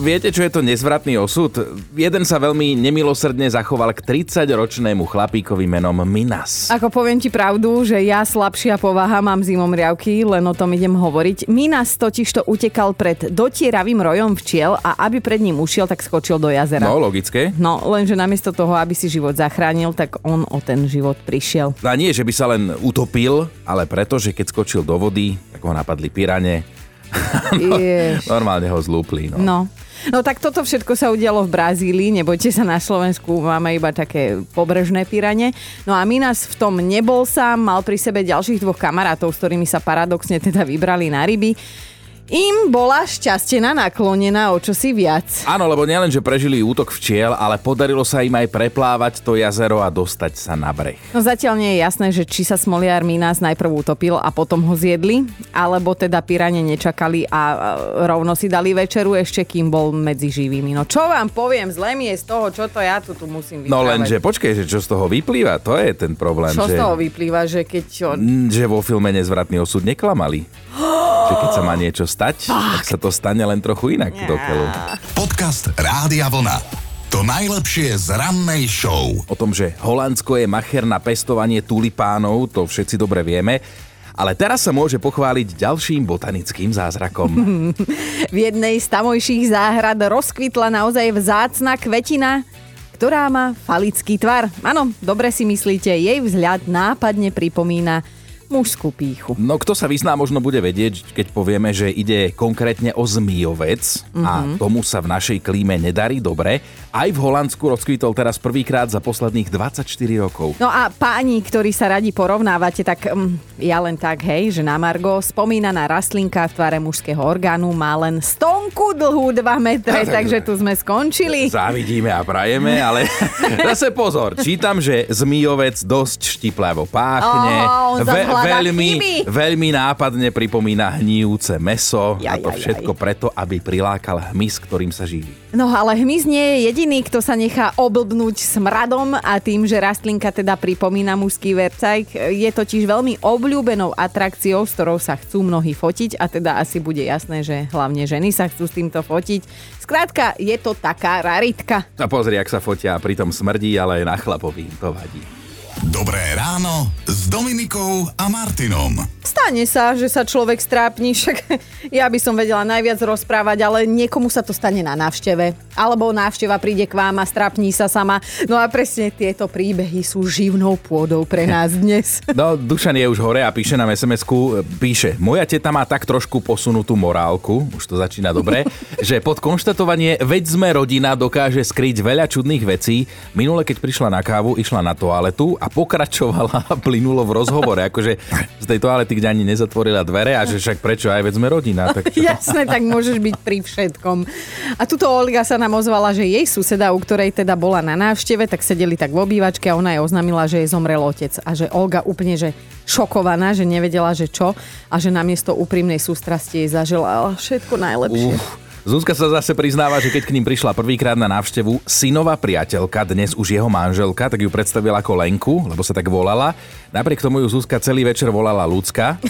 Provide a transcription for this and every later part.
Viete, čo je to nezvratný osud? Jeden sa veľmi nemilosrdne zachoval k 30-ročnému chlapíkovi menom Minas. Ako poviem ti pravdu, že ja slabšia povaha mám zimom riavky, len o tom idem hovoriť. Minas totiž to utekal pred dotieravým rojom včiel a aby pred ním ušiel, tak skočil do jazera. No, logické. No, lenže namiesto toho, aby si život zachránil, tak on o ten život prišiel. A nie, že by sa len utopil, ale preto, že keď skočil do vody, tak ho napadli pirane. no, normálne ho zlúpli. No. no. No tak toto všetko sa udialo v Brazílii, nebojte sa, na Slovensku máme iba také pobrežné pirane. No a Minas v tom nebol sám, mal pri sebe ďalších dvoch kamarátov, s ktorými sa paradoxne teda vybrali na ryby im bola šťastená naklonená o čosi viac. Áno, lebo nielen, že prežili útok včiel, ale podarilo sa im aj preplávať to jazero a dostať sa na breh. No zatiaľ nie je jasné, že či sa smoliar Minas najprv utopil a potom ho zjedli, alebo teda pirane nečakali a rovno si dali večeru ešte, kým bol medzi živými. No čo vám poviem, zle mi je z toho, čo to ja tu, tu musím vyprávať. No lenže počkej, že čo z toho vyplýva, to je ten problém. Čo že... z toho vyplýva, že keď... Že vo filme Nezvratný osud neklamali. že keď sa má niečo stať, Fakt. tak sa to stane len trochu inak yeah. do keľu. Podcast Rádia Vlna. To najlepšie z rannej show. O tom, že Holandsko je macher na pestovanie tulipánov, to všetci dobre vieme. Ale teraz sa môže pochváliť ďalším botanickým zázrakom. v jednej z tamojších záhrad rozkvitla naozaj vzácna kvetina, ktorá má falický tvar. Áno, dobre si myslíte, jej vzhľad nápadne pripomína mužskú píchu. No kto sa vyzná, možno bude vedieť, keď povieme, že ide konkrétne o zmijovec mm-hmm. a mhm. tomu sa v našej klíme nedarí dobre. Aj v Holandsku rozkvítol teraz prvýkrát za posledných 24 rokov. No a páni, ktorí sa radi porovnávate, tak um, ja len tak, hej, že na Margo spomínaná rastlinka v tvare mužského orgánu má len stonku dlhú 2 metre, takže tu sme skončili. Závidíme a prajeme, ale zase pozor, čítam, že zmijovec dosť štiplavo páchne. Oh, Ve- veľmi, veľmi nápadne pripomína hníjúce meso jaj, a to všetko jaj. preto, aby prilákal hmyz, ktorým sa živí. No ale hmyz nie je jediný, kto sa nechá oblbnúť smradom a tým, že rastlinka teda pripomína mužský vercajk, je totiž veľmi obľúbenou atrakciou, s ktorou sa chcú mnohí fotiť a teda asi bude jasné, že hlavne ženy sa chcú s týmto fotiť. Skrátka, je to taká raritka. A pozri, ak sa fotia, pritom smrdí, ale aj na chlapovi to vadí. Dobré ráno s Dominikou a Martinom. Stane sa, že sa človek strápni, však ja by som vedela najviac rozprávať, ale niekomu sa to stane na návšteve. Alebo návšteva príde k vám a strápni sa sama. No a presne tieto príbehy sú živnou pôdou pre nás dnes. No, Dušan je už hore a píše nám sms píše, moja teta má tak trošku posunutú morálku, už to začína dobre, že pod konštatovanie veď sme rodina dokáže skryť veľa čudných vecí. Minule, keď prišla na kávu, išla na toaletu a pokračovala plynulo v rozhovore. Akože z tej toalety, kde ani nezatvorila dvere a že však prečo, aj veď sme rodina. Tak čo? Jasné, tak môžeš byť pri všetkom. A tuto Olga sa nám ozvala, že jej suseda, u ktorej teda bola na návšteve, tak sedeli tak v obývačke a ona jej oznámila, že jej zomrel otec. A že Olga úplne, že šokovaná, že nevedela, že čo a že namiesto úprimnej sústrasti jej zažila všetko najlepšie. Uf. Zuzka sa zase priznáva, že keď k ním prišla prvýkrát na návštevu synová priateľka, dnes už jeho manželka, tak ju predstavila ako Lenku, lebo sa tak volala. Napriek tomu ju Zuzka celý večer volala Lucka.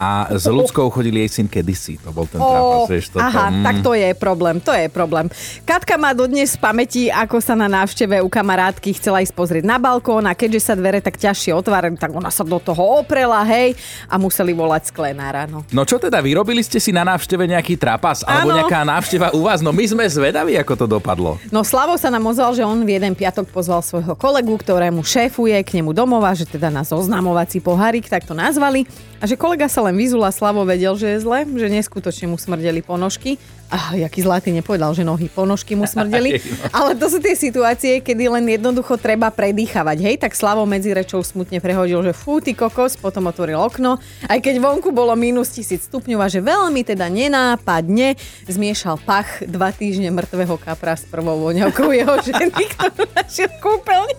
A s ľudskou chodili jej syn kedysi. To bol ten trápas, vieš. Toto. Aha, mm. tak to je problém, to je problém. Katka má dodnes v pamäti, ako sa na návšteve u kamarátky chcela ísť pozrieť na balkón a keďže sa dvere tak ťažšie otvárali, tak ona sa do toho oprela, hej, a museli volať sklenára. No. no čo teda, vyrobili ste si na návšteve nejaký trapas? Alebo ano. nejaká návšteva u vás? No my sme zvedaví, ako to dopadlo. No Slavo sa nám ozval, že on v jeden piatok pozval svojho kolegu, ktorému šéfuje k nemu domova, že teda na zoznamovací pohárik, tak to nazvali. A že kolega sa len vyzula, Slavo vedel, že je zle, že neskutočne mu smrdeli ponožky. A jaký zlatý nepovedal, že nohy ponožky mu smrdeli. Ale to sú tie situácie, kedy len jednoducho treba predýchavať. Hej, tak Slavo medzi rečou smutne prehodil, že fú, ty kokos, potom otvoril okno. Aj keď vonku bolo minus tisíc stupňov a že veľmi teda nenápadne zmiešal pach dva týždne mŕtvého kapra s prvou voňavkou jeho ženy, ktorú našiel kúpeľne.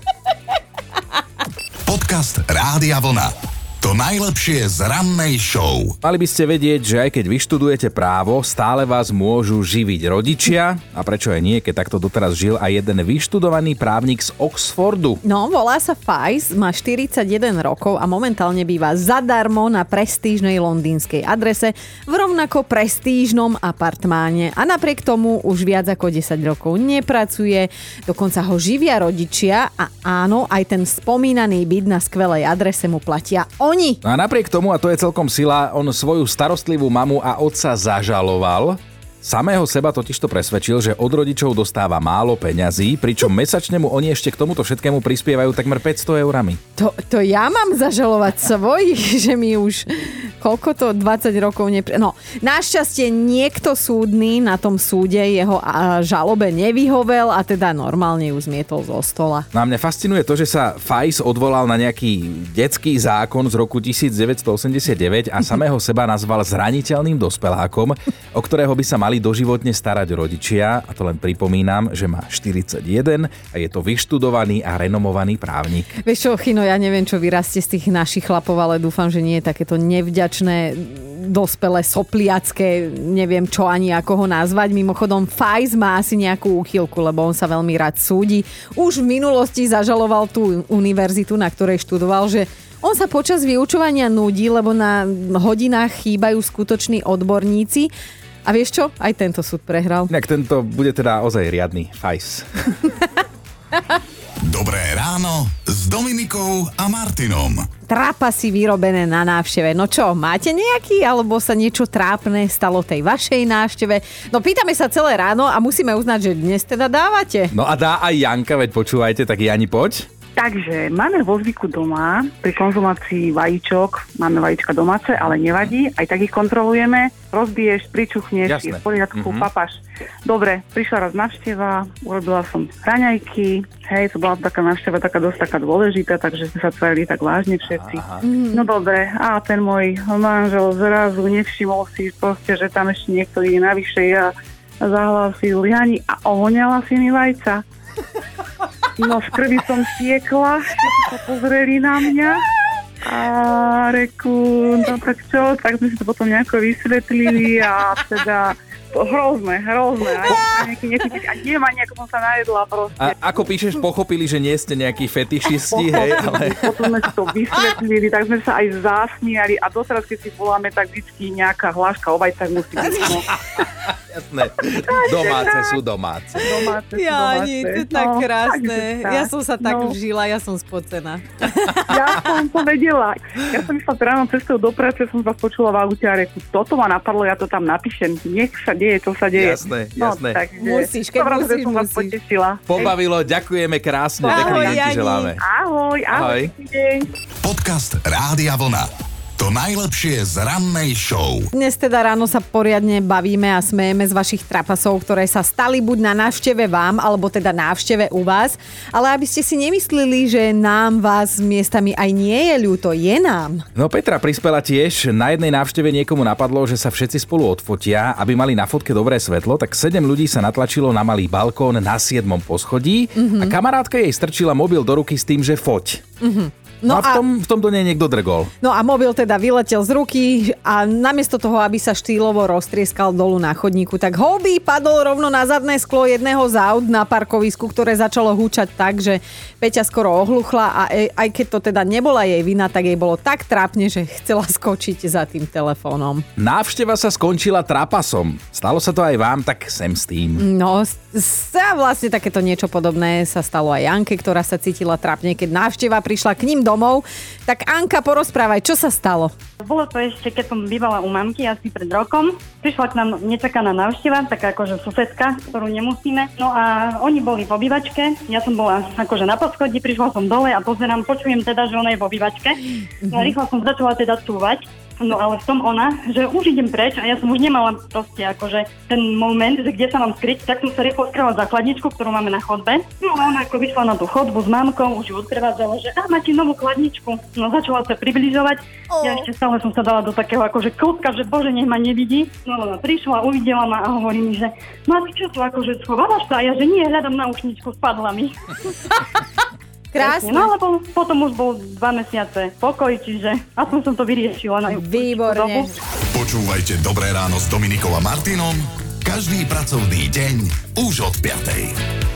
Podcast Rádia Vlna. To najlepšie z rannej show. Mali by ste vedieť, že aj keď vyštudujete právo, stále vás môžu živiť rodičia. A prečo aj nie, keď takto doteraz žil aj jeden vyštudovaný právnik z Oxfordu. No, volá sa Fajs, má 41 rokov a momentálne býva zadarmo na prestížnej londýnskej adrese v rovnako prestížnom apartmáne. A napriek tomu už viac ako 10 rokov nepracuje, dokonca ho živia rodičia a áno, aj ten spomínaný byt na skvelej adrese mu platia oni. A napriek tomu, a to je celkom sila, on svoju starostlivú mamu a otca zažaloval. Samého seba totižto presvedčil, že od rodičov dostáva málo peňazí, pričom mesačne mu oni ešte k tomuto všetkému prispievajú takmer 500 eurami. To, to ja mám zažalovať svojich, že mi už koľko to 20 rokov nepre... No, našťastie niekto súdny na tom súde jeho a, žalobe nevyhovel a teda normálne ju zmietol zo stola. No a mňa fascinuje to, že sa Fajs odvolal na nejaký detský zákon z roku 1989 a samého seba nazval zraniteľným dospelákom, o ktorého by sa mali doživotne starať rodičia. A to len pripomínam, že má 41 a je to vyštudovaný a renomovaný právnik. Vieš čo, Chino, ja neviem, čo vyrastie z tých našich chlapov, ale dúfam, že nie je takéto nevďačné dospelé sopliacké, neviem čo ani ako ho nazvať. Mimochodom, Fajs má asi nejakú úchylku, lebo on sa veľmi rád súdi. Už v minulosti zažaloval tú univerzitu, na ktorej študoval, že on sa počas vyučovania nudí, lebo na hodinách chýbajú skutoční odborníci a vieš čo? Aj tento súd prehral. Inak tento bude teda ozaj riadny fajs. Dobré ráno s Dominikou a Martinom. Trápasy vyrobené na návšteve. No čo, máte nejaký, alebo sa niečo trápne stalo tej vašej návšteve? No pýtame sa celé ráno a musíme uznať, že dnes teda dávate. No a dá aj Janka, veď počúvajte, tak Jani poď. Takže máme vo zvyku doma, pri konzumácii vajíčok, máme vajíčka domáce, ale nevadí, aj tak ich kontrolujeme, rozbiješ, pričuchneš, je v poriadku, Mhm. mm-hmm. papaš. Dobre, prišla raz návšteva, urobila som raňajky, hej, to bola taká návšteva taká dosť taká dôležitá, takže sme sa tvarili tak vážne všetci. Aha. No dobre, a ten môj manžel zrazu nevšimol si proste, že tam ešte niekto je navyše a zahlásil Jani a ohoňala si mi vajca. No v krvi som siekla, všetci sa pozreli na mňa a reku, no tak čo, tak sme si to potom nejako vysvetlili a teda to hrozné, hrozné. Nejaký nechytiť. A nie ma nejako som sa najedla proste. A ako píšeš, pochopili, že nie ste nejakí fetišisti, hej, ale... Potom sme si to vysvetlili, tak sme sa aj zásmiali a doteraz, keď si voláme, tak vždy nejaká hláška o vajcach musí byť. No, Jasné. Domáce sú domáce. domáce, sú Jani, domáce. to je tak No, krásne. tak. Ja som sa tak No. vžila, ja som spocená. Ja som to vedela. Ja som išla ráno cestou do práce, som vás počula v aute a reku, toto ma napadlo, ja to tam napíšem. Nech sa deje, čo sa deje. Jasné, no, jasné. Takže, Musíš, keď že musíš, som vás musíš. potešila. Pobavilo, ďakujeme krásne, Ahoj, pekný deň ti Jani. želáme. Ahoj, ahoj. Ahoj. Podcast Rádia Vlna. To najlepšie z rannej show. Dnes teda ráno sa poriadne bavíme a smejeme z vašich trapasov, ktoré sa stali buď na návšteve vám, alebo teda návšteve u vás. Ale aby ste si nemysleli, že nám vás miestami aj nie je ľúto, je nám. No Petra prispela tiež. Na jednej návšteve niekomu napadlo, že sa všetci spolu odfotia, aby mali na fotke dobré svetlo, tak sedem ľudí sa natlačilo na malý balkón na 7. poschodí a kamarátka jej strčila mobil do ruky s tým, že foť. No, No a v tom, v tom do nej niekto drgol. No a mobil teda vyletel z ruky a namiesto toho, aby sa štýlovo roztrieskal dolu na chodníku, tak hobby padol rovno na zadné sklo jedného z aut na parkovisku, ktoré začalo húčať tak, že Peťa skoro ohluchla a e- aj keď to teda nebola jej vina, tak jej bolo tak trápne, že chcela skočiť za tým telefónom. Návšteva sa skončila trapasom. Stalo sa to aj vám, tak sem s tým. No, s- s- a vlastne takéto niečo podobné sa stalo aj Anke, ktorá sa cítila trápne, keď návšteva prišla k ním domov. Tak Anka, porozprávaj, čo sa stalo? Bolo to ešte, keď som bývala u mamky asi pred rokom. Prišla k nám nečakaná návšteva, taká akože susedka, ktorú nemusíme. No a oni boli v obývačke, ja som bola akože na poschodí, prišla som dole a pozerám, počujem teda, že ona je v obývačke. No a rýchlo som začala teda cúvať. No ale v tom ona, že už idem preč a ja som už nemala proste akože ten moment, že kde sa mám skryť, tak som sa rýchlo skryla za chladničku, ktorú máme na chodbe. No a ona ako vyšla na tú chodbu s mamkou, už ju odprevádzala, že a máte novú chladničku. No začala sa približovať. Ja ešte stále som sa dala do takého akože kľudka, že bože, nech ma nevidí. No ona prišla, uvidela ma a hovorí mi, že no a ty čo tu akože schovávaš sa? A ja, že nie, hľadám naušničku, spadla mi. Krásne. No ale po, potom už bol dva mesiace pokoj, čiže aspoň som to vyriešila na Výborne. Počúvajte Dobré ráno s Dominikou a Martinom každý pracovný deň už od 5.